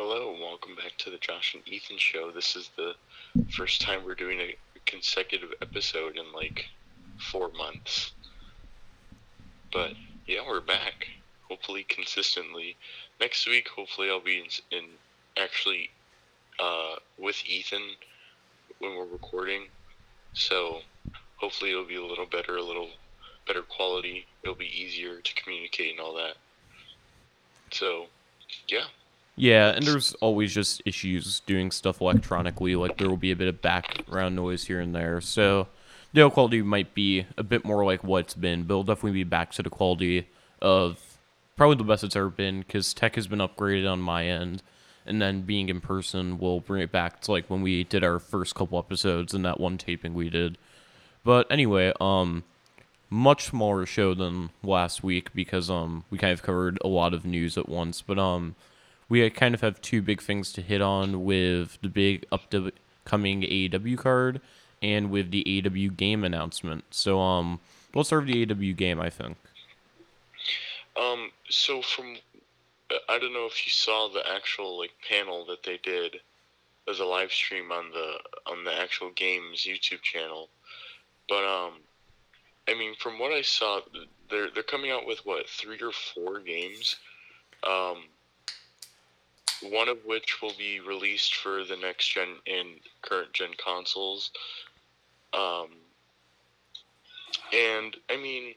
Hello, and welcome back to the Josh and Ethan show. This is the first time we're doing a consecutive episode in like four months. But yeah, we're back. Hopefully, consistently. Next week, hopefully, I'll be in, in actually uh, with Ethan when we're recording. So hopefully, it'll be a little better, a little better quality. It'll be easier to communicate and all that. So, yeah. Yeah, and there's always just issues doing stuff electronically. Like there will be a bit of background noise here and there. So the audio quality might be a bit more like what it's been, but it'll definitely be back to the quality of probably the best it's ever been because tech has been upgraded on my end. And then being in person will bring it back to like when we did our first couple episodes and that one taping we did. But anyway, um, much smaller show than last week because um we kind of covered a lot of news at once. But um we kind of have two big things to hit on with the big upcoming AEW card and with the AEW game announcement. So um let's start with the AEW game, I think. Um, so from I don't know if you saw the actual like panel that they did as a live stream on the on the actual game's YouTube channel, but um, I mean from what I saw, they're they're coming out with what three or four games, um, one of which will be released for the next gen and current gen consoles, um, and I mean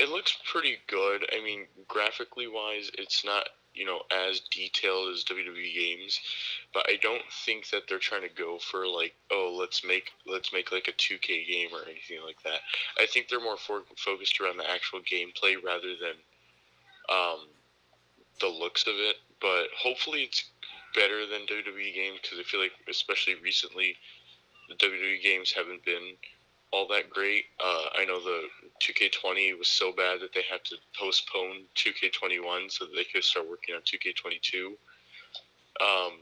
it looks pretty good. I mean, graphically wise, it's not you know as detailed as WWE games, but I don't think that they're trying to go for like oh let's make let's make like a 2K game or anything like that. I think they're more for, focused around the actual gameplay rather than um, the looks of it. But hopefully it's better than WWE games because I feel like especially recently the WWE games haven't been all that great. Uh, I know the 2K20 was so bad that they had to postpone 2K21 so that they could start working on 2K22. Um,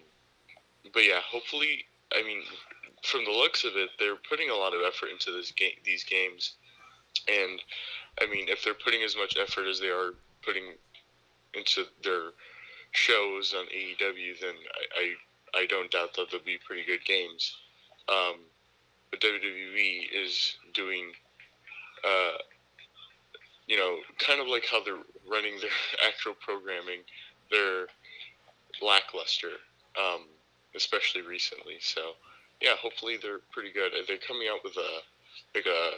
but yeah, hopefully, I mean, from the looks of it, they're putting a lot of effort into this game, these games, and I mean, if they're putting as much effort as they are putting into their shows on AEW, then I, I, I don't doubt that they'll be pretty good games. Um, but WWE is doing, uh, you know, kind of like how they're running their actual programming, they're lackluster, um, especially recently. So, yeah, hopefully they're pretty good. They're coming out with a like a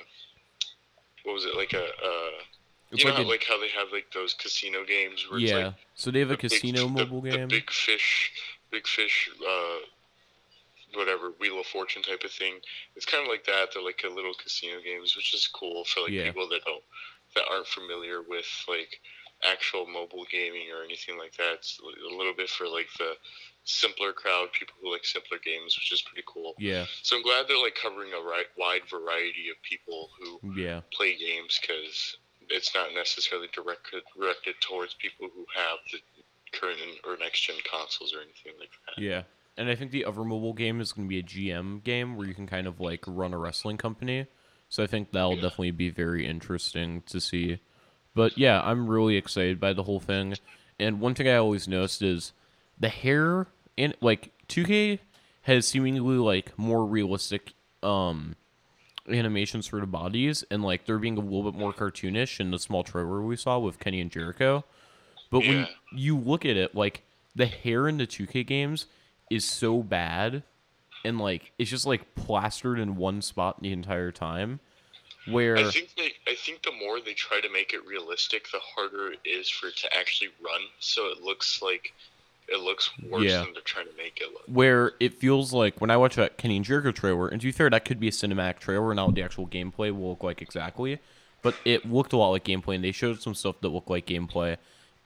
what was it like a. Uh, you know, like, how, like how they have like those casino games where yeah. Like so they have a the casino big, mobile the, game. The big fish, big fish uh, whatever Wheel of Fortune type of thing. It's kind of like that. They're like a little casino games, which is cool for like yeah. people that don't that aren't familiar with like actual mobile gaming or anything like that. It's a little bit for like the simpler crowd, people who like simpler games, which is pretty cool. Yeah. So I'm glad they're like covering a right, wide variety of people who yeah. play games because it's not necessarily directed directed towards people who have the current or next gen consoles or anything like that. Yeah and I think the other mobile game is going to be a GM game where you can kind of like run a wrestling company. So I think that'll yeah. definitely be very interesting to see. But yeah, I'm really excited by the whole thing. And one thing I always noticed is the hair in like 2K has seemingly like more realistic um animations for the bodies and like they're being a little bit more cartoonish in the small trailer we saw with Kenny and Jericho. But yeah. when you look at it, like the hair in the 2K games is so bad and like it's just like plastered in one spot the entire time where I think they I think the more they try to make it realistic, the harder it is for it to actually run. So it looks like it looks worse yeah. than they're trying to make it look. Where it feels like when I watch that Kenny and Jericho trailer, and to be fair, that could be a cinematic trailer, and not what the actual gameplay will look like exactly. But it looked a lot like gameplay, and they showed some stuff that looked like gameplay.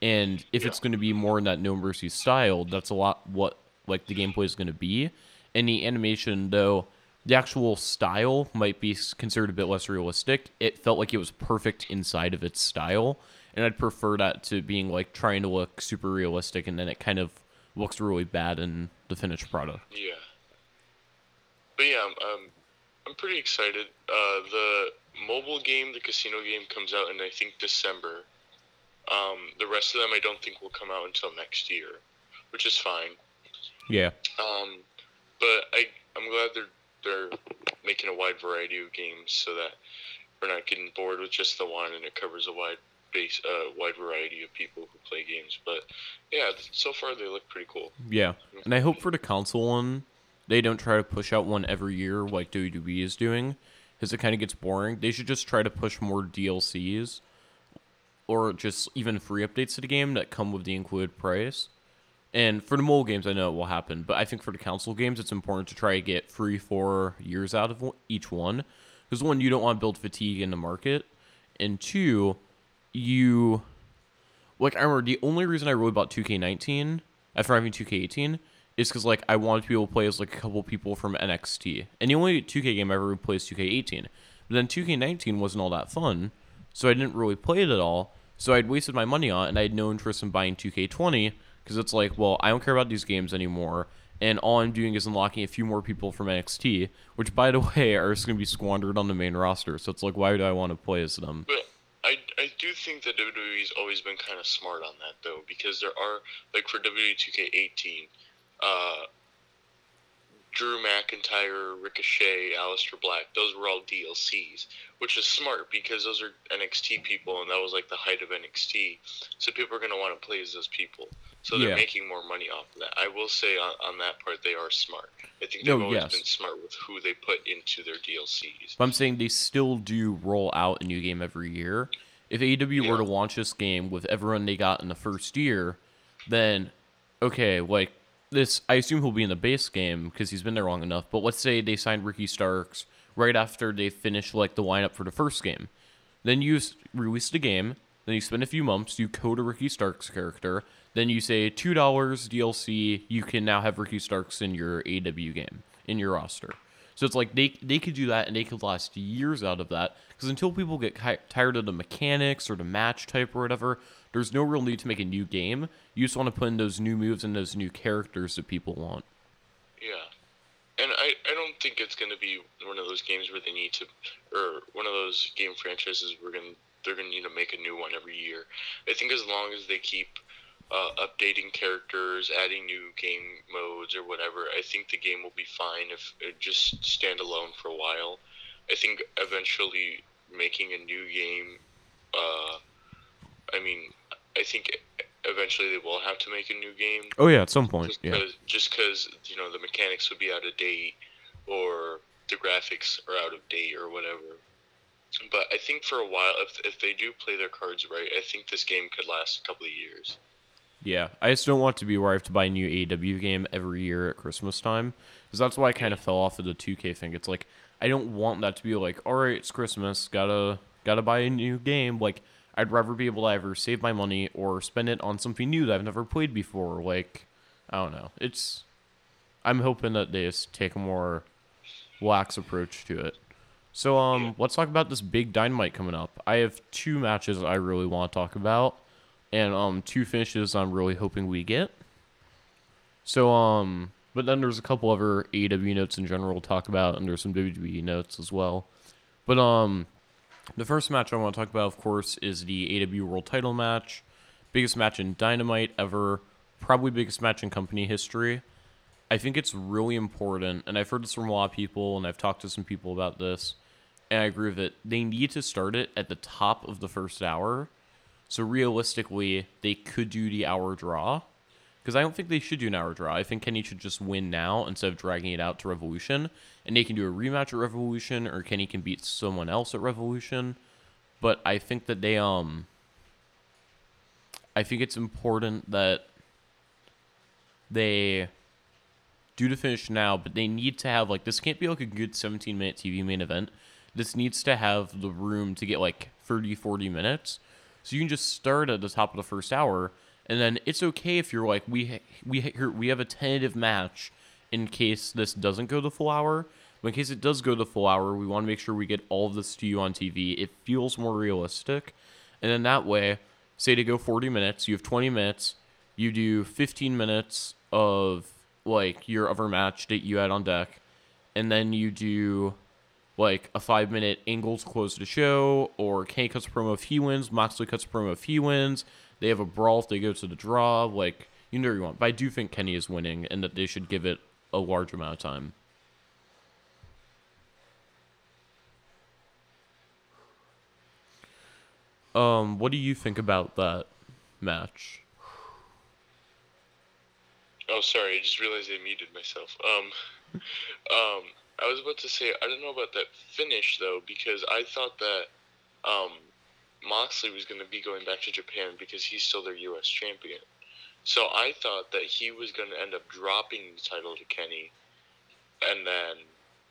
And if yeah. it's going to be more in that No Mercy style, that's a lot what like the gameplay is going to be. And the animation, though, the actual style might be considered a bit less realistic. It felt like it was perfect inside of its style, and I'd prefer that to being like trying to look super realistic, and then it kind of looks really bad in the finished product. Yeah. But yeah, I'm I'm, I'm pretty excited. Uh, the mobile game, the casino game, comes out in I think December. Um, the rest of them I don't think will come out until next year, which is fine. Yeah. Um, but I I'm glad they're they're making a wide variety of games so that we're not getting bored with just the one, and it covers a wide base, uh, wide variety of people who play games. But yeah, so far they look pretty cool. Yeah, and I hope for the console one, they don't try to push out one every year like WWE is doing, because it kind of gets boring. They should just try to push more DLCs, or just even free updates to the game that come with the included price. And for the mobile games, I know it will happen, but I think for the console games, it's important to try to get three, four years out of each one. Because one, you don't want to build fatigue in the market, and two, you like I remember the only reason I really bought 2K19 after having 2K18 is because like I wanted to be able to play as like a couple people from NXT, and the only 2K game I ever played is 2K18. But then 2K19 wasn't all that fun, so I didn't really play it at all. So I'd wasted my money on it, and I had no interest in buying 2K20 because it's like, well, I don't care about these games anymore, and all I'm doing is unlocking a few more people from NXT, which by the way are just to be squandered on the main roster. So it's like, why do I want to play as them? I, I do think that WWE's always been kind of smart on that though, because there are like for WWE 2K18, uh, Drew McIntyre, Ricochet, Aleister Black, those were all DLCs, which is smart because those are NXT people, and that was like the height of NXT. So people are going to want to play as those people. So they're Yeah. making more money off of that. I will say on, on that part, they are smart. I think they've No, always yes. been smart with who they put into their DLCs. But I'm saying they still do roll out a new game every year. If AEW were to launch this game with everyone they got in the first year, then okay, like this, I assume he'll be in the base game because he's been there long enough. But let's say they signed Ricky Starks right after they finished like the lineup for the first game. Then you release the game. Then you spend a few months. You code a Ricky Starks character. Then you say two dollars DLC. You can now have Ricky Starks in your AW game in your roster. So it's like they they could do that and they could last years out of that because until people get ki- tired of the mechanics or the match type or whatever, there's no real need to make a new game. You just want to put in those new moves and those new characters that people want. Yeah. And I, I don't think it's going to be one of those games where they need to, or one of those game franchises where going they're going to need to make a new one every year. I think as long as they keep uh, updating characters, adding new game modes or whatever, I think the game will be fine if it just stand alone for a while. I think eventually making a new game, uh, I mean, I think eventually they will have to make a new game Oh yeah, at some point. just Yeah. because just because you know the mechanics would be out of date or the graphics are out of date or whatever but i think for a while if, if they do play their cards right i think this game could last a couple of years Yeah, I just don't want to be where I have to buy a new AEW game every year at Christmas time, because that's why I kind of fell off of the 2K thing. It's like I don't want that to be like, all right, it's Christmas, gotta gotta buy a new game. Like I'd rather be able to either save my money or spend it on something new that I've never played before. Like I don't know. It's I'm hoping that they just take a more lax approach to it. So um, let's talk about this big dynamite coming up. I have two matches I really want to talk about and um two finishes I'm really hoping we get. So um but then there's a couple other AEW notes in general to talk about and there's some WWE notes as well. But um the first match I want to talk about of course is the AEW World Title match. Biggest match in Dynamite ever, probably biggest match in company history. I think it's really important and I've heard this from a lot of people and I've talked to some people about this and I agree with it. They need to start it at the top of the first hour so realistically, they could do the hour draw. Because I don't think they should do an hour draw. I think Kenny should just win now instead of dragging it out to Revolution. And they can do a rematch at Revolution, or Kenny can beat someone else at Revolution. But I think that they um I think it's important that they do the finish now, but they need to have like this can't be like a good 17 minute TV main event. This needs to have the room to get like 30 40 minutes. So you can just start at the top of the first hour and then it's okay if you're like we we we have a tentative match in case this doesn't go the full hour. But in case it does go the full hour, we want to make sure we get all of this to you on TV. It feels more realistic. And then that way, say to go 40 minutes, you have 20 minutes, you do 15 minutes of like your other match that you had on deck, and then you do like a five minute angle to close the show, or Kenny cuts a promo if he wins, Moxley cuts a promo if he wins. They have a brawl if they go to the draw. Like, You know what you want, but I do think Kenny is winning, and that they should give it a large amount of time. Um, what do you think about that match? Oh, sorry. I just realized I muted myself. Um, um, I was about to say I don't know about that finish though because I thought that um, Moxley was going to be going back to Japan because he's still their U.S. champion. So I thought that he was going to end up dropping the title to Kenny, and then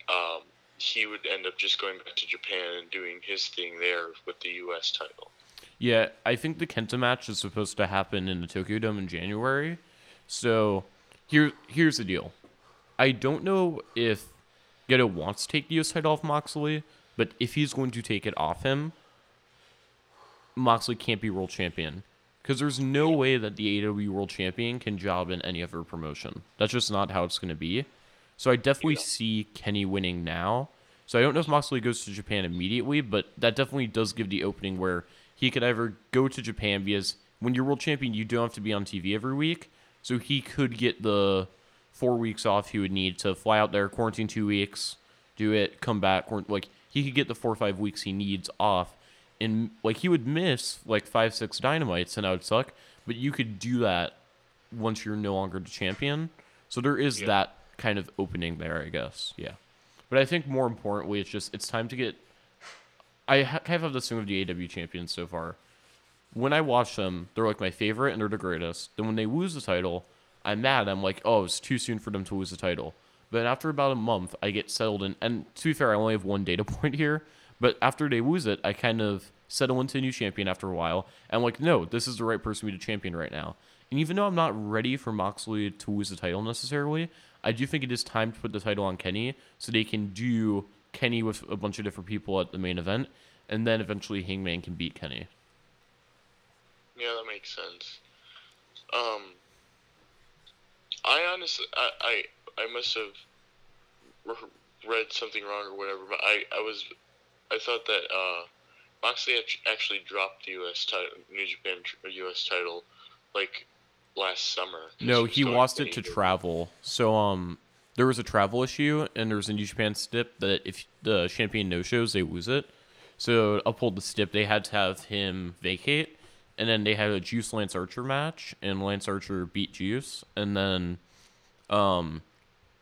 um, he would end up just going back to Japan and doing his thing there with the U.S. title. Yeah, I think the Kenta match is supposed to happen in the Tokyo Dome in January. So here, here's the deal. I don't know if Gedo wants to take the US title off Moxley, but if he's going to take it off him, Moxley can't be world champion. Because there's no way that the AEW world champion can job in any other promotion. That's just not how it's going to be. So I definitely Yeah. see Kenny winning now. So I don't know if Moxley goes to Japan immediately, but that definitely does give the opening where he could either go to Japan because when you're world champion, you don't have to be on TV every week. So he could get the four weeks off he would need to fly out there, quarantine two weeks, do it, come back. Like he could get the four or five weeks he needs off, and like he would miss like five six dynamites, and that would suck. But you could do that once you're no longer the champion. So there is Yeah. that kind of opening there, I guess. Yeah. But I think more importantly, it's just it's time to get. I ha- kind of have this thing of the AW champions so far. When I watch them, they're like my favorite and they're the greatest. Then when they lose the title, I'm mad. I'm like, oh, it's too soon for them to lose the title. But after about a month, I get settled in. And to be fair, I only have one data point here. But after they lose it, I kind of settle into a new champion after a while. And I'm like, no, this is the right person to be the champion right now. And even though I'm not ready for Moxley to lose the title necessarily, I do think it is time to put the title on Kenny so they can do Kenny with a bunch of different people at the main event. And then eventually Hangman can beat Kenny. Yeah, that makes sense. Um, I honestly, I, I, I must have read something wrong or whatever, but I, I was, I thought that uh, Moxley actually dropped the U.S. title, New Japan tr- U.S. title, like last summer. No, he lost it to travel. So um there was a travel issue and there was a New Japan stip that if the champion no shows they lose it. So uphold the stip they had to have him vacate and then they had a Juice Lance Archer match and Lance Archer beat Juice and then um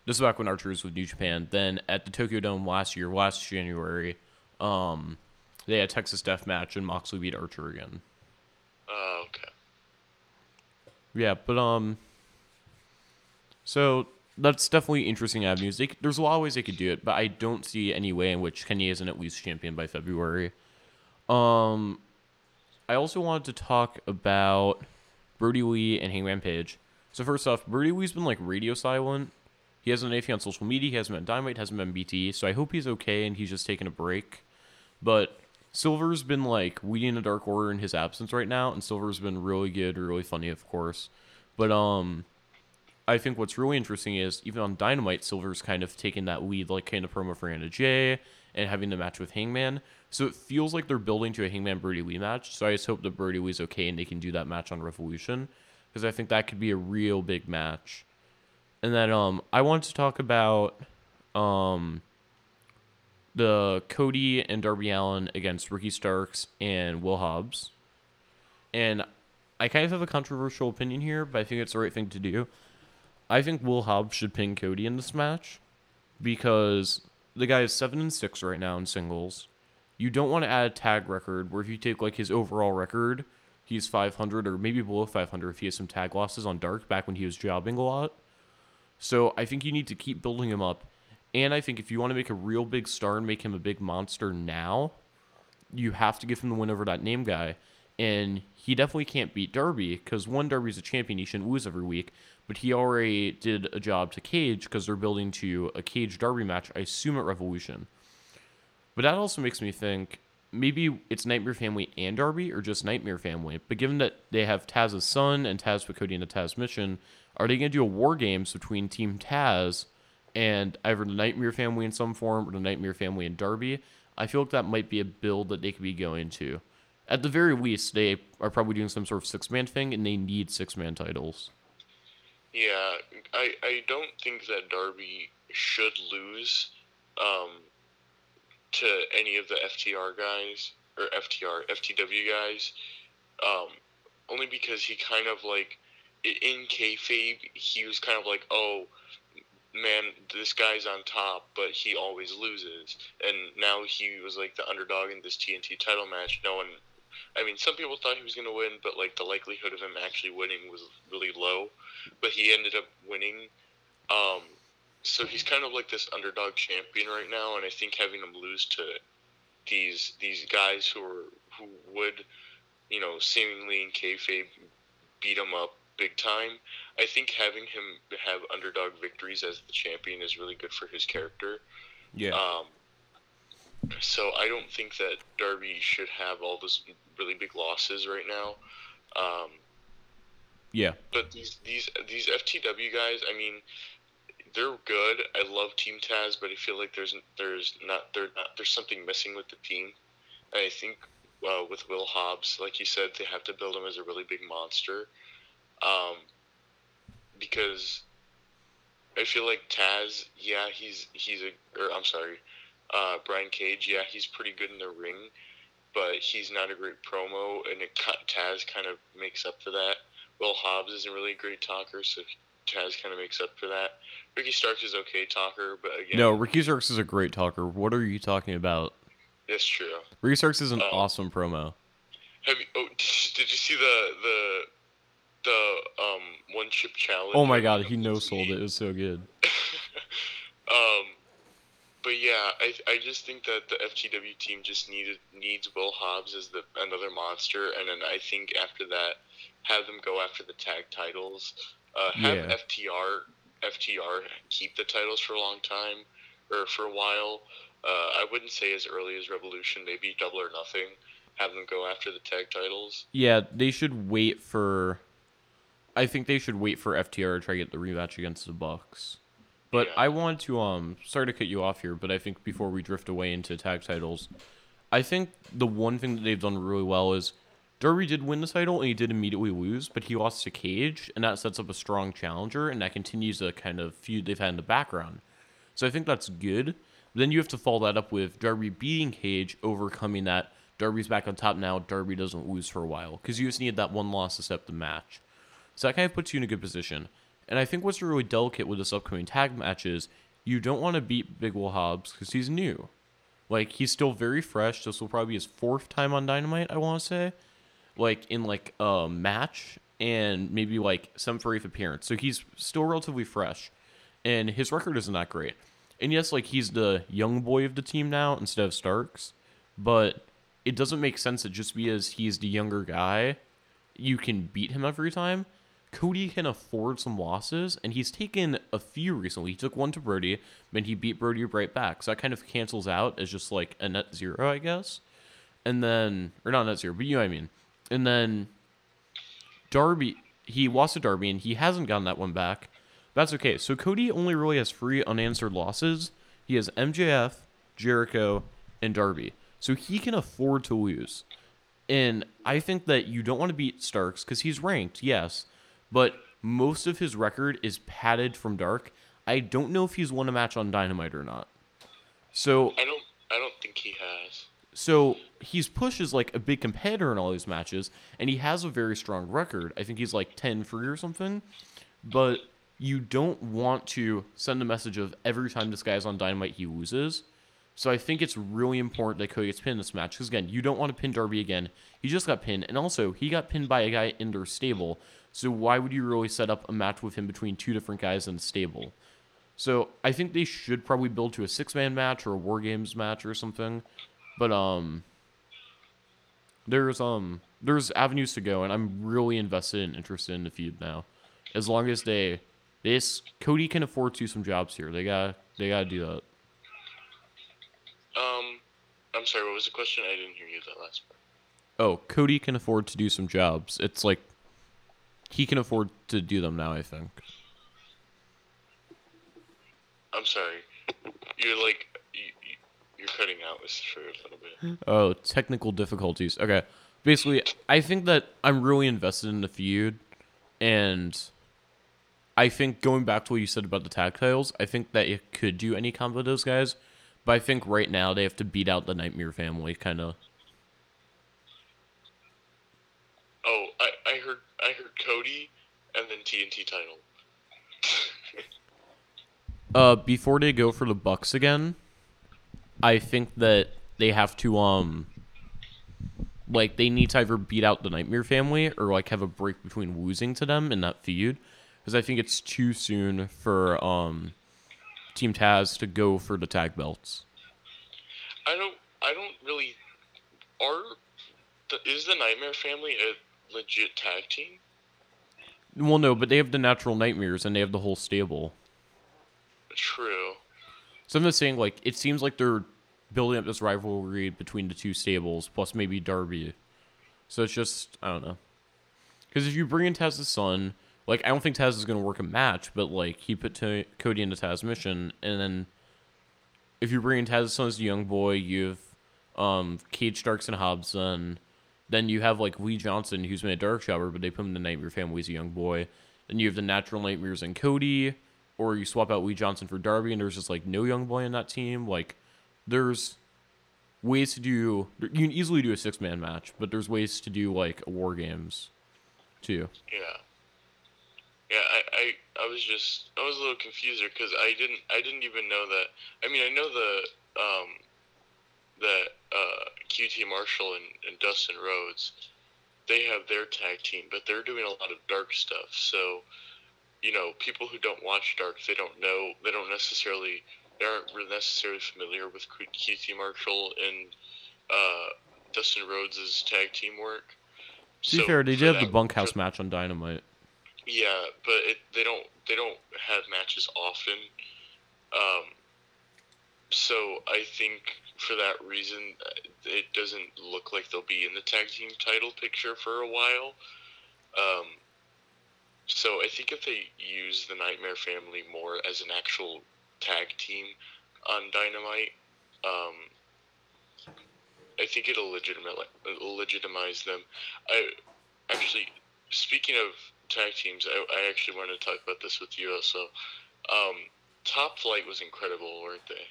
this is back when Archer was with New Japan. Then at the Tokyo Dome last year, last January, um they had Texas Death match and Moxley beat Archer again. Oh, okay. Yeah, but um, so that's definitely interesting avenues. They, there's a lot of ways they could do it, but I don't see any way in which Kenny isn't at least champion by February. Um, I also wanted to talk about Brodie Lee and Hangman Page. So first off, Brodie Lee's been like radio silent. He hasn't been anything on social media. He hasn't been Dynamite. Hasn't been BT. So I hope he's okay and he's just taking a break. But Silver's been like weeding a Dark Order in his absence right now, and Silver's been really good, really funny, of course. But um, I think what's really interesting is even on Dynamite, Silver's kind of taking that lead, like kind of promo for Anna Jay and having the match with Hangman. So it feels like they're building to a Hangman Brodie Lee match. So I just hope that Brodie Lee's okay and they can do that match on Revolution because I think that could be a real big match. And then um, I want to talk about um the Cody and Darby Allin against Ricky Starks and Will Hobbs. And I kind of have a controversial opinion here, but I think it's the right thing to do. I think Will Hobbs should pin Cody in this match because the guy is 7 and 6 right now in singles. You don't want to add a tag record where if you take like his overall record, he's 500 or maybe below 500 if he has some tag losses on Dark back when he was jobbing a lot. So I think you need to keep building him up. And I think if you want to make a real big star and make him a big monster now, you have to give him the win over that name guy. And he definitely can't beat Darby because one, Darby's a champion. He shouldn't lose every week. But he already did a job to Cage because they're building to a Cage Darby match, I assume at Revolution. But that also makes me think maybe it's Nightmare Family and Darby or just Nightmare Family. But given that they have Taz's son and Taz with Cody in the Taz mission, are they going to do a war games between Team Taz and either the Nightmare Family in some form or the Nightmare Family in Darby? I feel like that might be a build that they could be going to. At the very least, they are probably doing some sort of six man thing and they need six man titles. Yeah, I I don't think that Darby should lose um, to any of the FTR guys or FTR FTW guys, um, only because he kind of like in kayfabe he was kind of like oh man this guy's on top but he always loses. And now he was like the underdog in this TNT title match. No one I mean some people thought he was going to win but like the likelihood of him actually winning was really low. But he ended up winning. Um, so he's kind of like this underdog champion right now, and I think having him lose to these these guys who are who would, you know, seemingly in kayfabe beat him up big time. I think having him have underdog victories as the champion is really good for his character. Yeah. Um, so I don't think that Darby should have all those really big losses right now. Um, yeah. But these these these FTW guys, I mean, they're good. I love Team Taz, but I feel like there's there's not there not there's something missing with the team. And I think uh, with Will Hobbs, like you said, they have to build him as a really big monster. Um, because I feel like Taz, yeah, he's he's a or I'm sorry, uh, Brian Cage, yeah, he's pretty good in the ring, but he's not a great promo, and it, Taz kind of makes up for that. Will Hobbs isn't really a great talker, so Taz kind of makes up for that. Ricky Starks is okay talker, but again, no, Ricky Starks is a great talker. What are you talking about? That's true. Ricky Starks is an um, awesome promo. Have you? Oh, did you see the the the um one chip challenge? Oh my god, he no sold it. It was so good. um, but yeah, I I just think that the FTW team just needed needs Will Hobbs as the another monster, and then I think after that, have them go after the tag titles. Uh, have yeah. FTR FTR keep the titles for a long time or for a while. Uh, I wouldn't say as early as Revolution, maybe Double or Nothing. Have them go after the tag titles. Yeah, they should wait for. I think they should wait for FTR to try to get the rematch against the Bucks. But yeah. I want to um sorry to cut you off here, but I think before we drift away into tag titles, I think the one thing that they've done really well is Darby did win the title and he did immediately lose, but he lost to Cage, and that sets up a strong challenger, and that continues the kind of feud they've had in the background. So I think that's good. Then you have to follow that up with Darby beating Cage, overcoming that. Darby's back on top now. Darby doesn't lose for a while because you just need that one loss to set the match. So that kind of puts you in a good position. And I think what's really delicate with this upcoming tag match is you don't want to beat Big Will Hobbs because he's new. Like he's still very fresh. This will probably be his fourth time on Dynamite. I want to say like in like a match and maybe like some brief appearance. So he's still relatively fresh, and his record isn't that great. And yes, like he's the young boy of the team now instead of Starks, but it doesn't make sense that just because he's the younger guy, you can beat him every time. Cody can afford some losses, and he's taken a few recently. He took one to Brodie, and he beat Brodie right back. So that kind of cancels out as just like a net zero, I guess. And then, or not net zero, but you know what I mean. And then Darby, he lost to Darby, and he hasn't gotten that one back. That's okay. So Cody only really has three unanswered losses. He has MJF, Jericho, and Darby. So he can afford to lose. And I think that you don't want to beat Starks because he's ranked, yes. But most of his record is padded from Dark. I don't know if he's won a match on Dynamite or not. So I don't I don't think he has. So he's pushed as like a big competitor in all these matches, and he has a very strong record. I think he's like 10 free or something. But you don't want to send a message of every time this guy's on Dynamite, he loses. So I think it's really important that Cody gets pinned in this match. Because again, you don't want to pin Darby again. He just got pinned. And also, he got pinned by a guy in their stable. So why would you really set up a match with him between two different guys in the stable? So I think they should probably build to a six man match or a War Games match or something. But um there's um there's avenues to go and I'm really invested and interested in the feud now. As long as they this Cody can afford to do some jobs here. They got they gotta do that. Um I'm sorry, what was the question? I didn't hear you that last part. Oh, Cody can afford to do some jobs. It's like he can afford to do them now, I think. I'm sorry. You're like you're cutting out this for a little bit. Oh, technical difficulties. Okay. Basically, I think that I'm really invested in the feud, and I think going back to what you said about the tag titles, I think that it could do any combo of those guys, but I think right now they have to beat out the Nightmare family, kind of. Oh, I, I heard I heard Cody and then TNT title. Uh, before they go for the Bucks again, I think that they have to um, like they need to either beat out the Nightmare family or like have a break between losing to them in that feud, because I think it's too soon for um, Team Taz to go for the tag belts. I don't I don't really are the, is the Nightmare family a legit tag team? Well, no, but they have the Natural Nightmares and they have the whole stable. True. So I'm just saying, like, it seems like they're building up this rivalry between the two stables, plus maybe Darby. So it's just, I don't know. Because if you bring in Taz's son, like, I don't think Taz is going to work a match, but, like, he put to Cody into Taz's mission, and then if you bring in Taz's son as a young boy, you have um, Cage Starks and Hobson. Then you have, like, Lee Johnson, who's been a Dark Shower, but they put him in the Nightmare family as a young boy. Then you have the Natural Nightmares and Cody or you swap out Lee Johnson for Darby, and there's just like no young boy in that team. Like, there's ways to do. You can easily do a six man match, but there's ways to do like war games, too. Yeah. Yeah, I, I, I was just I was a little confused because I didn't I didn't even know that. I mean, I know the um, that uh, QT Marshall and, and Dustin Rhodes, they have their tag team, but they're doing a lot of dark stuff. So you know, people who don't watch Dark, they don't know, they don't necessarily, they aren't necessarily familiar with QT Marshall and uh, Dustin Rhodes' tag team work. To be so fair, they did have the bunkhouse for, match on Dynamite. Yeah, but it, they don't they don't have matches often. Um, so I think for that reason, it doesn't look like they'll be in the tag team title picture for a while. Um, so I think if they use the Nightmare Family more as an actual tag team on Dynamite, um, I think it'll legitimate legitimize them. I actually, speaking of tag teams, I, I actually wanted to talk about this with you also. Um, Top Flight was incredible, weren't they?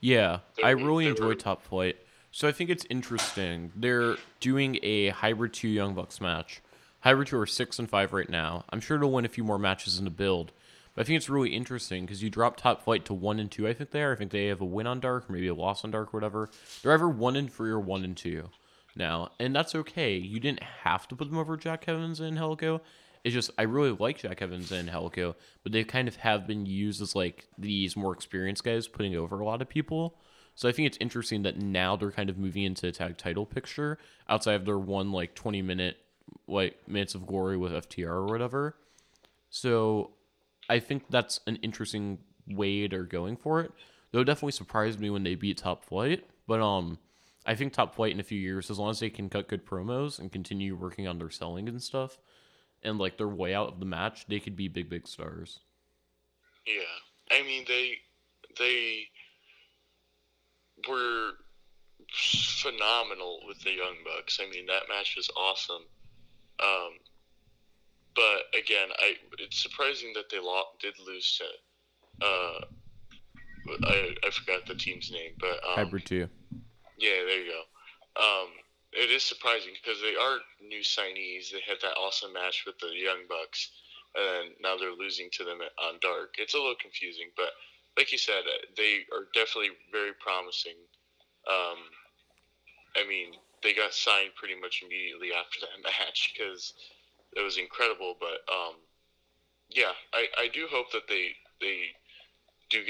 Yeah, I really enjoy. Top Flight. So I think it's interesting. They're doing a hybrid two Young Bucks match Hybrid 2 are 6 and 5 right now. I'm sure they'll win a few more matches in the build. But I think it's really interesting because you drop top flight to 1 and 2, I think they are. I think they have a win on Dark, maybe a loss on Dark, whatever. They're either 1 and 3 or 1 and 2 now. And that's okay. You didn't have to put them over Jack Evans and Angelico. It's just, I really like Jack Evans and Angelico, but they kind of have been used as like these more experienced guys putting over a lot of people. So I think it's interesting that now they're kind of moving into tag title picture outside of their one like 20 minute like minutes of glory with FTR or whatever. So I think that's an interesting way they're going for it. Though it definitely surprised me when they beat Top Flight. But um I think Top Flight in a few years, as long as they can cut good promos and continue working on their selling and stuff, and like their way out of the match, they could be big, big stars. Yeah, I mean they they were phenomenal with the Young Bucks. I mean that match was awesome. Um, but again, I it's surprising that they lo- did lose to. Uh, I, I forgot the team's name, but um, Hybrid Two. Yeah, there you go. Um, it is surprising because they are new signees. They had that awesome match with the Young Bucks, and now they're losing to them on Dark. It's a little confusing, but like you said, uh, they are definitely very promising. Um, I mean, they got signed pretty much immediately after that match because it was incredible. But um, yeah, I, I do hope that they they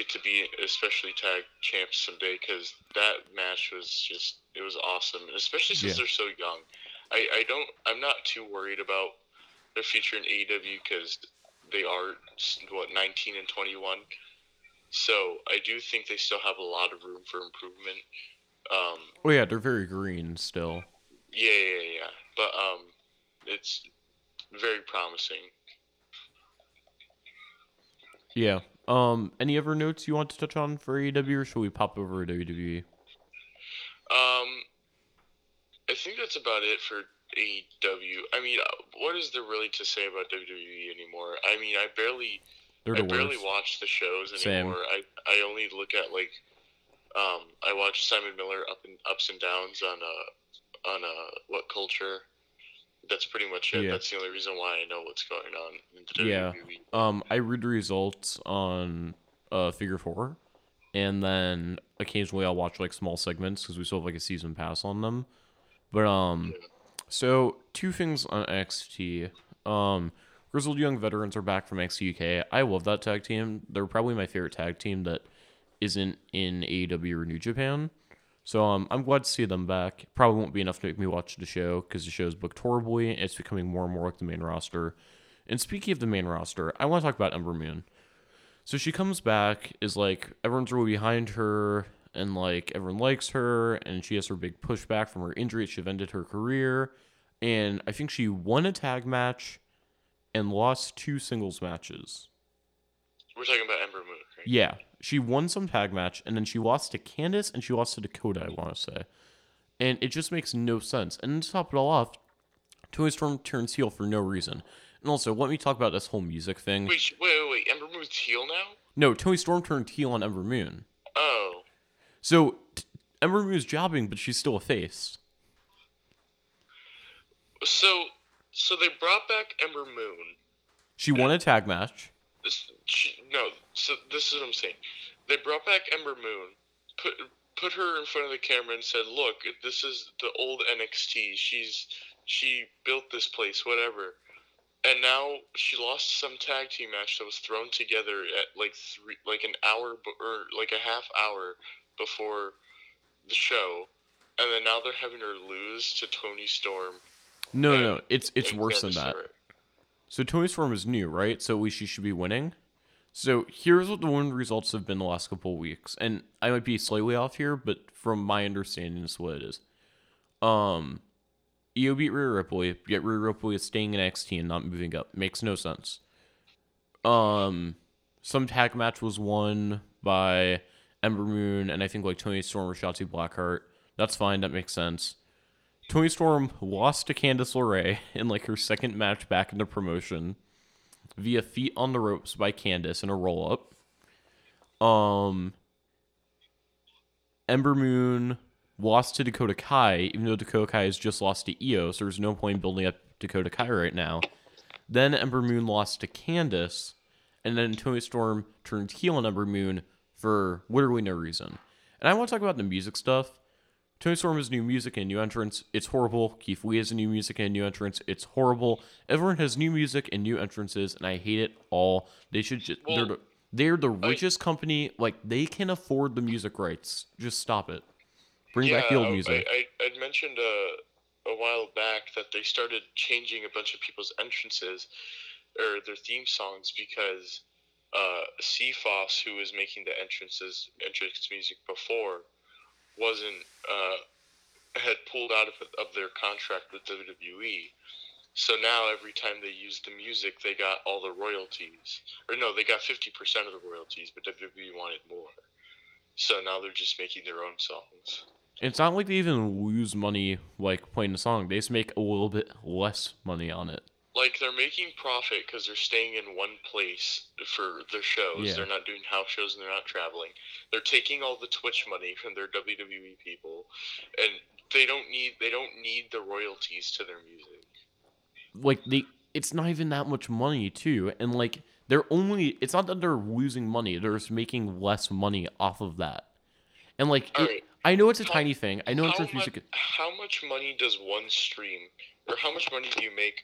get to be especially tag champs someday because that match was just it was awesome, and especially since yeah. they're so young. I, I don't I'm not too worried about their future in AEW because they are what 19 and 21. So I do think they still have a lot of room for improvement. Um, oh yeah, they're very green still. Yeah, yeah, yeah. But um, it's very promising. Yeah. Um. Any other notes you want to touch on for AEW, or should we pop over to WWE? Um, I think that's about it for AEW. I mean, uh, what is there really to say about WWE anymore? I mean, I barely They're I the barely worst. watch the shows Same. anymore. I I only look at like um I watch Simon Miller up and ups and downs on uh on uh WhatCulture. That's pretty much it. Yeah. That's the only reason why I know what's going on in the Yeah. Um, I read the results on uh Figure Four, and then occasionally I'll watch like small segments because we still have like a season pass on them. But um, so two things on NXT. Um, Grizzled Young Veterans are back from NXT UK. I love that tag team. They're probably my favorite tag team that isn't in AEW or New Japan. So um, I'm glad to see them back. Probably won't be enough to make me watch the show because the show's booked horribly. It's becoming more and more like the main roster. And speaking of the main roster, I want to talk about Ember Moon. So she comes back, is like everyone's really behind her, and like everyone likes her, and she has her big pushback from her injury. She've ended her career, and I think she won a tag match and lost two singles matches. We're talking about Ember Moon, right? Yeah, she won some tag match, and then she lost to Candice, and she lost to Dakota. I want to say, and it just makes no sense. And to top it all off, Toni Storm turns heel for no reason. And also, let me talk about this whole music thing. Wait, wait, wait, wait. Ember Moon's heel now? No, Toni Storm turned heel on Ember Moon. Oh. So t- Ember Moon is jobbing, but she's still a face. So so they brought back Ember Moon. She won a tag match. This, she, no, so this is what I'm saying. They brought back Ember Moon, put put her in front of the camera and said, "Look, this is the old NXT. She's she built this place, whatever." And now she lost some tag team match that was thrown together at like three, like an hour or like a half hour before the show, and then now they're having her lose to Toni Storm. No, no, no. It's it's worse than that. LeRae. So Toni Storm is new, right? So least she should be winning. So here's what the win results have been the last couple weeks, and I might be slightly off here, but from my understanding, is what it is. Um, Io beat Rhea Ripley, yet Rhea Ripley is staying in NXT and not moving up. Makes no sense. Um, some tag match was won by Ember Moon and I think like Toni Storm or Shotzi Blackheart. That's fine. That makes sense. Toni Storm lost to Candice LeRae in like her second match back in the promotion via feet on the ropes by Candice in a roll up. Um, Ember Moon lost to Dakota Kai, even though Dakota Kai has just lost to Io, so there's no point in building up Dakota Kai right now. Then Ember Moon lost to Candice, and then Toni Storm turned heel on Ember Moon for literally no reason. And I want to talk about the music stuff. Toni Storm has new music and new entrance. It's horrible. Keith Lee has new music and new entrance. It's horrible. Everyone has new music and new entrances, and I hate it all. They should just they're the, they're the richest company. Like they can afford the music rights. Just stop it. Bring back the old music. I, I, I'd mentioned uh, a while back that they started changing a bunch of people's entrances or their theme songs because uh, CFOS, who was making the entrances entrance music before, wasn't uh, had pulled out of, of their contract with WWE. So now every time they used the music, they got all the royalties. Or no, they got 50% of the royalties, but WWE wanted more. So now they're just making their own songs. It's not like they even lose money like playing the song. They just make a little bit less money on it. Like they're making profit because they're staying in one place for their shows. Yeah. They're not doing house shows and they're not traveling. They're taking all the Twitch money from their WWE people, and they don't need they don't need the royalties to their music. like they it's not even that much money too and like they're only it's not that they're losing money they're just making less money off of that and like it, Alright. i know it's a How- tiny thing i know it's mu- music how much money does one stream, or how much money do you make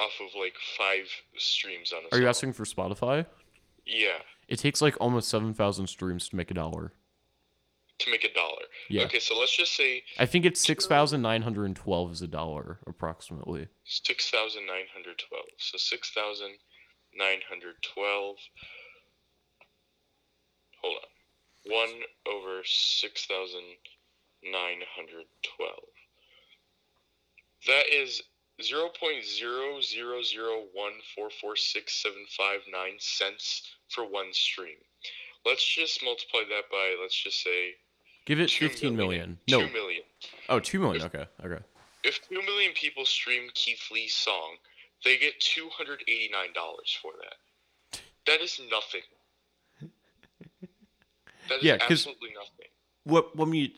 off of like five streams on a are you asking for spotify Yeah, it takes like almost 7000 streams to make a dollar to make a dollar. Yeah. Okay, so let's just say i think it's 6912 is a dollar approximately Six thousand nine hundred twelve. So six thousand nine hundred twelve. Hold on. One over six thousand nine hundred twelve. That is zero point zero zero zero one four four six seven five nine cents for one stream. Let's just multiply that by let's just say give it two 15 million Two no million. oh 2 million okay okay if two million people stream Keith Lee's song, they get two hundred eighty nine dollars for that. That is nothing. That is Yeah, absolutely nothing. what when we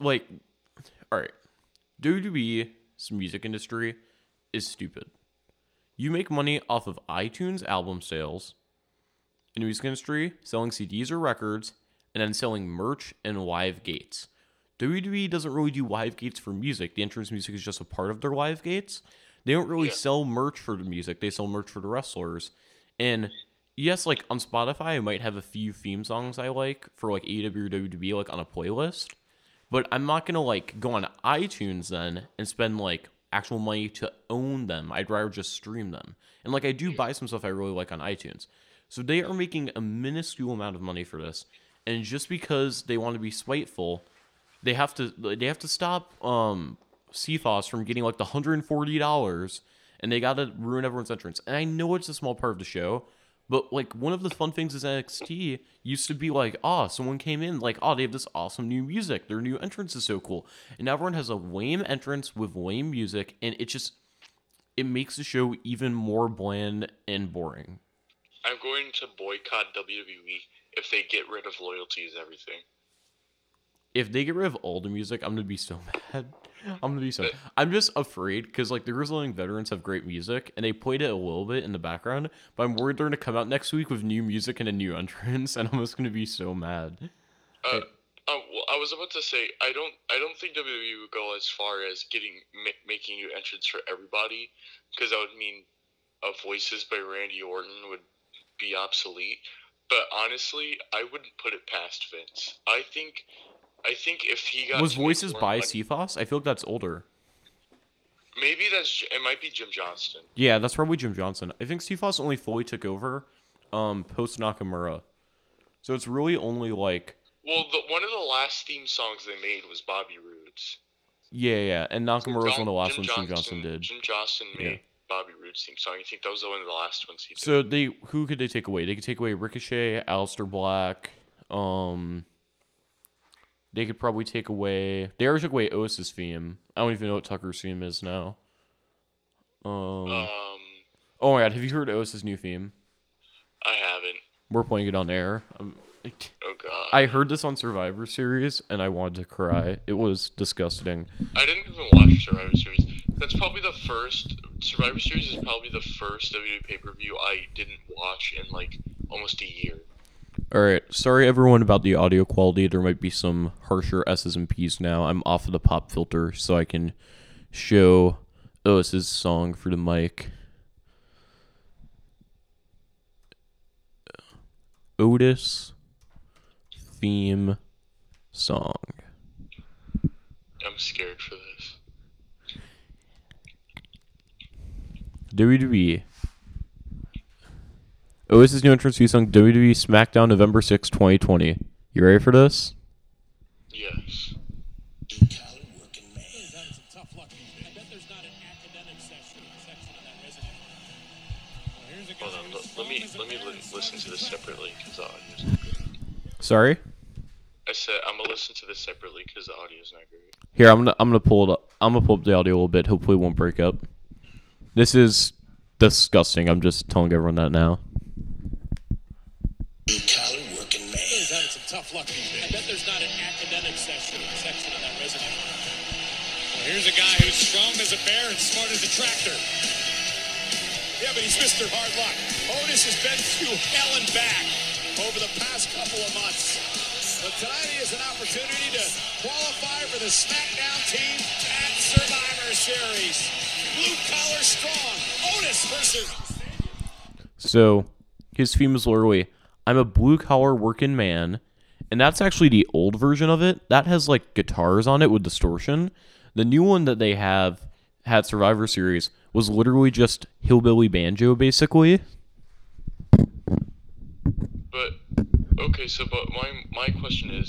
like all right WWE's music industry is stupid. You make money off of iTunes album sales, in the music industry, selling CDs or records, and then selling merch and live gates. WWE doesn't really do live gates for music. The entrance music is just a part of their live gates. They don't really Yeah. sell merch for the music. They sell merch for the wrestlers. And yes, like on Spotify, I might have a few theme songs I like for like AEW or WWE, like on a playlist. But I'm not gonna like go on iTunes then and spend like actual money to own them. I'd rather just stream them. And like I do buy some stuff I really like on iTunes. So they are making a minuscule amount of money for this. And just because they want to be spiteful, they have to they have to stop um CFOS from getting like the hundred and forty dollars, and they got to ruin everyone's entrance. And I know it's a small part of the show, but like one of the fun things is NXT used to be like, oh, someone came in like, oh, they have this awesome new music. Their new entrance is so cool, and now everyone has a lame entrance with lame music, and it just it makes the show even more bland and boring. I'm going to boycott WWE if they get rid of loyalty is everything. if they get rid of all the music, I'm gonna be so mad. I'm gonna be so. I'm just afraid because like the Grizzling veterans have great music and they played it a little bit in the background, but I'm worried they're gonna come out next week with new music and a new entrance, and I'm just gonna be so mad. Uh, uh, well, I was about to say I don't I don't think WWE would go as far as getting ma- making new entrants for everybody because that would mean uh, voices by Randy Orton would be obsolete. But honestly, I wouldn't put it past Vince. I think I think if he got Was voices by CFOS? I feel like that's older. maybe that's it might be Jim Johnston. Yeah, that's probably Jim Johnston. I think CFOS only fully took over um post Nakamura, so it's really only like Well, the, one of the last theme songs they made was Bobby Roode's. yeah, yeah, and Nakamura was one of the last Jim ones Jim Johnston did. Jim Johnston Yeah. made Bobby Roode's theme song. I think that was one of the last ones he did. So they who could they take away? They could take away Ricochet, Aleister Black. Um, they could probably take away. They already took away Otis's theme. I don't even know what Tucker's theme is now. Um. um, oh my god, have you heard Otis's new theme? I haven't. We're playing it on air. Um, Oh god. I heard this on Survivor Series and I wanted to cry. It was disgusting. I didn't even watch Survivor Series. That's probably the first Survivor Series is probably the first WWE pay per view I didn't watch in like almost a year. All right, sorry everyone about the audio quality. There might be some harsher S's and P's now. I'm off of the pop filter so I can show Otis's song for the mic. Otis theme song. I'm scared for this. WWE. Otis's new entrance theme song WWE SmackDown November 6, 2020. You ready for this? Yes. collar working man. That is some tough luck. I bet there's not an academic section, section on that resume. Well, here's a guy Hold on. who's Let, let me let me li- listen to this separately because the audio's not good. Sorry? I said I'm gonna listen to this separately because the audio's not great. Here, I'm gonna I'm gonna pull it up. I'm gonna pull up the audio a little bit. Hopefully, it won't break up. This is disgusting. I'm just telling everyone that now. As a bear and smart as a tractor. Yeah, but he's Mr. Hard Luck. Otis has been through hell and back over the past couple of months. But tonight has an opportunity to qualify for the SmackDown team at Survivor Series. Blue collar strong. Otis versus So, his is literally, "I'm a blue collar working man," and that's actually the old version of it. That has like guitars on it with distortion. The new one that they have had Survivor Series was literally just hillbilly banjo, basically. But okay, so but my my question is,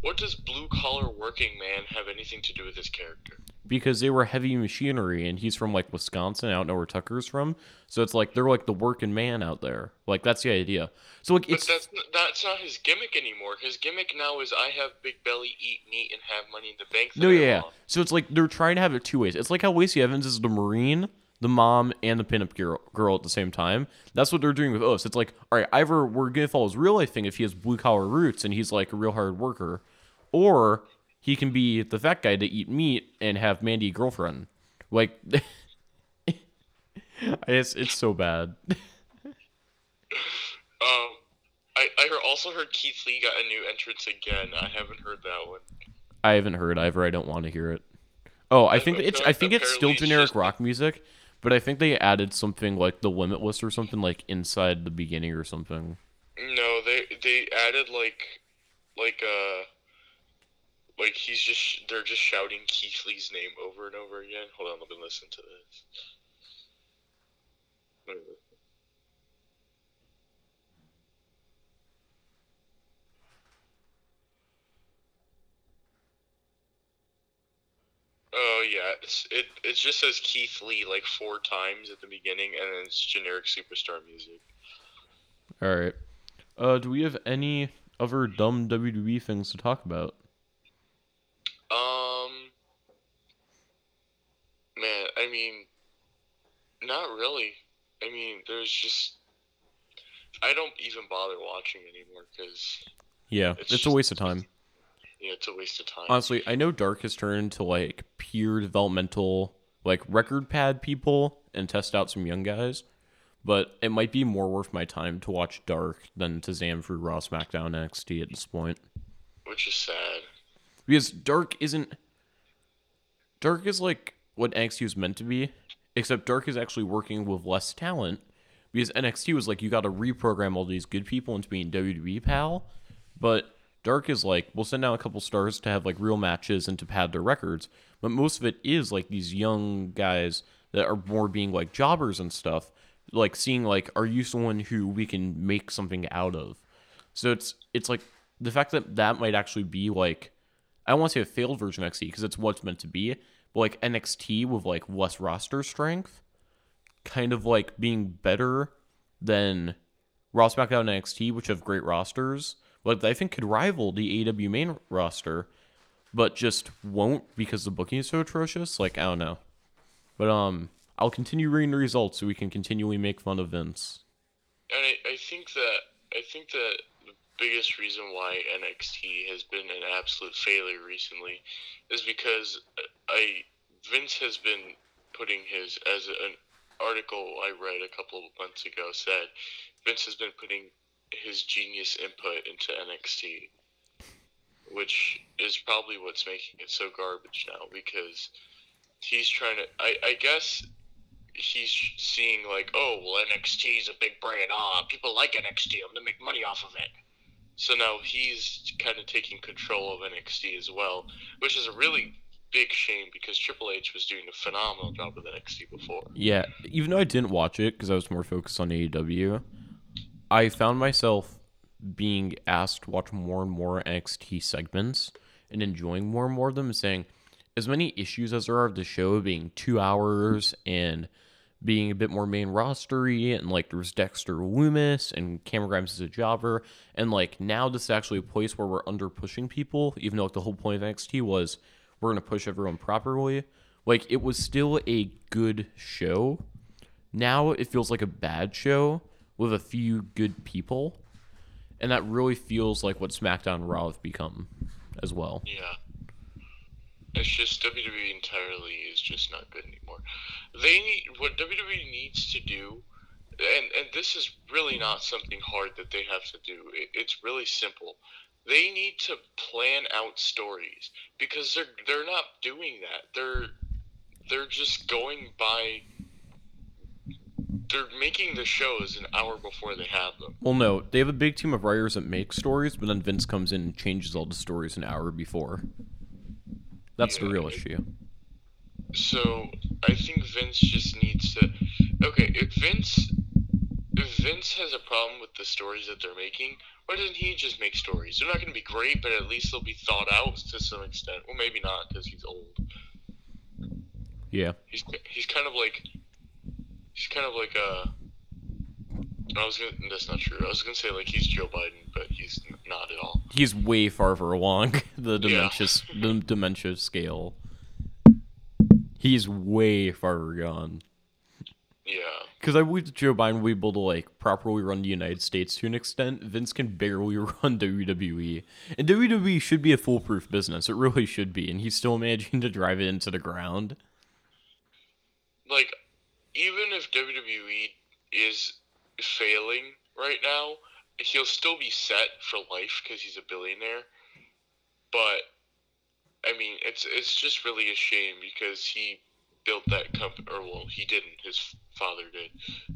what does blue collar working man have anything to do with his character? Because they were heavy machinery, and he's from like Wisconsin. I don't know where Tucker's from, so it's like they're like the working man out there. Like that's the idea. So like But it's that's that's not his gimmick anymore. His gimmick now is I have big belly, eat meat, and have money in the bank. no, yeah, yeah. So it's like they're trying to have it two ways. It's like how Lacey Evans is the Marine, the mom, and the pinup girl, girl at the same time. That's what they're doing with Otis. It's like, all right, either we're gonna follow his real life thing if he has blue collar roots and he's like a real hard worker, or he can be the fat guy to eat meat and have Mandy girlfriend. Like, it's it's so bad. Um, I I heard, also heard Keith Lee got a new entrance again. I haven't heard that one. I haven't heard either. I don't want to hear it. Oh, I think it's I think it's still apparently it's generic just- rock music, but I think they added something like the Limitless or something like inside the beginning or something. No, they they added like like uh like he's just they're just shouting Keith Lee's name over and over again. Hold on, let me listen to this. Oh yeah, it's, it it just says Keith Lee like four times at the beginning, and then it's generic superstar music. All right. Uh, do we have any other dumb WWE things to talk about? Um, man, I mean, not really. I mean, there's just I don't even bother watching anymore because Yeah, It's it's, a waste of time. yeah, it's a waste of time. Honestly, I know Dark has turned to like pure developmental, like record pad people and test out some young guys, but it might be more worth my time to watch Dark than to zam through Raw, SmackDown, NXT at this point. which is sad. because Dark isn't Dark is like what NXT was meant to be, except Dark is actually working with less talent because NXT was like you got to reprogram all these good people into being WWE pal, but Dark is like we'll send out a couple stars to have like real matches and to pad their records, but most of it is like these young guys that are more being like jobbers and stuff, like seeing like are you someone who we can make something out of. So it's it's like the fact that that might actually be like I don't want to say a failed version of NXT because it's what it's meant to be, like NXT with like less roster strength, kind of like being better than Raw, SmackDown, NXT, which have great rosters. Like I think could rival the AEW main roster, but just won't because the booking is so atrocious. Like I don't know, but um, I'll continue reading the results so we can continually make fun of Vince. And I, I think that I think that biggest reason why NXT has been an absolute failure recently is because I Vince has been putting his as an article I read a couple of months ago said Vince has been putting his genius input into NXT, which is probably what's making it so garbage now because he's trying to. I, I guess he's seeing like, oh, well, NXT is a big brand. Ah, people like NXT. I'm gonna make money off of it. So now he's kind of taking control of NXT as well, which is a really big shame because Triple H was doing a phenomenal job with NXT before. Yeah, even though I didn't watch it because I was more focused on AEW, I found myself being asked to watch more and more NXT segments and enjoying more and more of them saying, as many issues as there are of the show being two hours and being a bit more main rostery and like there was Dexter Lumis and Cameron Grimes as a jobber and like now this is actually a place where we're under pushing people even though like the whole point of NXT was we're gonna push everyone properly. Like it was still a good show. Now it feels like a bad show with a few good people and that really feels like what SmackDown Raw have become as well. Yeah. It's just WWE entirely is just not good anymore. They need what WWE needs to do, and and this is really not something hard that they have to do. It, it's really simple. They need to plan out stories because they're they're not doing that. They're they're just going by. They're making the shows an hour before they have them. Well, no, they have a big team of writers that make stories, but then Vince comes in and changes all the stories an hour before. That's the Yeah, real it- issue. So I think Vince just needs to. Okay, if Vince, if Vince has a problem with the stories that they're making, why doesn't he just make stories? They're not going to be great, but at least they'll be thought out to some extent. Well, maybe not because he's old. Yeah. He's he's kind of like he's kind of like uh I was gonna that's not true. I was gonna say like he's Joe Biden, but he's not at all. He's way farther along the Yeah. dementia s- the dementia scale. He's way farther gone. Yeah. Because I believe that Joe Biden will be able to like properly run the United States to an extent. Vince can barely run WWE, and WWE should be a foolproof business. It really should be, and he's still managing to drive it into the ground. Like even if WWE is failing right now, he'll still be set for life because he's a billionaire. But I mean, it's it's just really a shame because he built that company, or well, he didn't. His father did,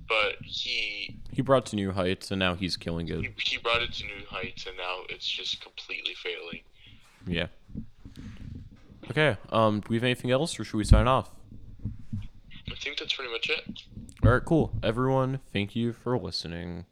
but he He brought to new heights, and now he's killing it. he, he brought it to new heights, and now it's just completely failing. Yeah. Okay. Um. Do we have anything else, or should we sign off? I think that's pretty much it. All right. Cool. Everyone, thank you for listening.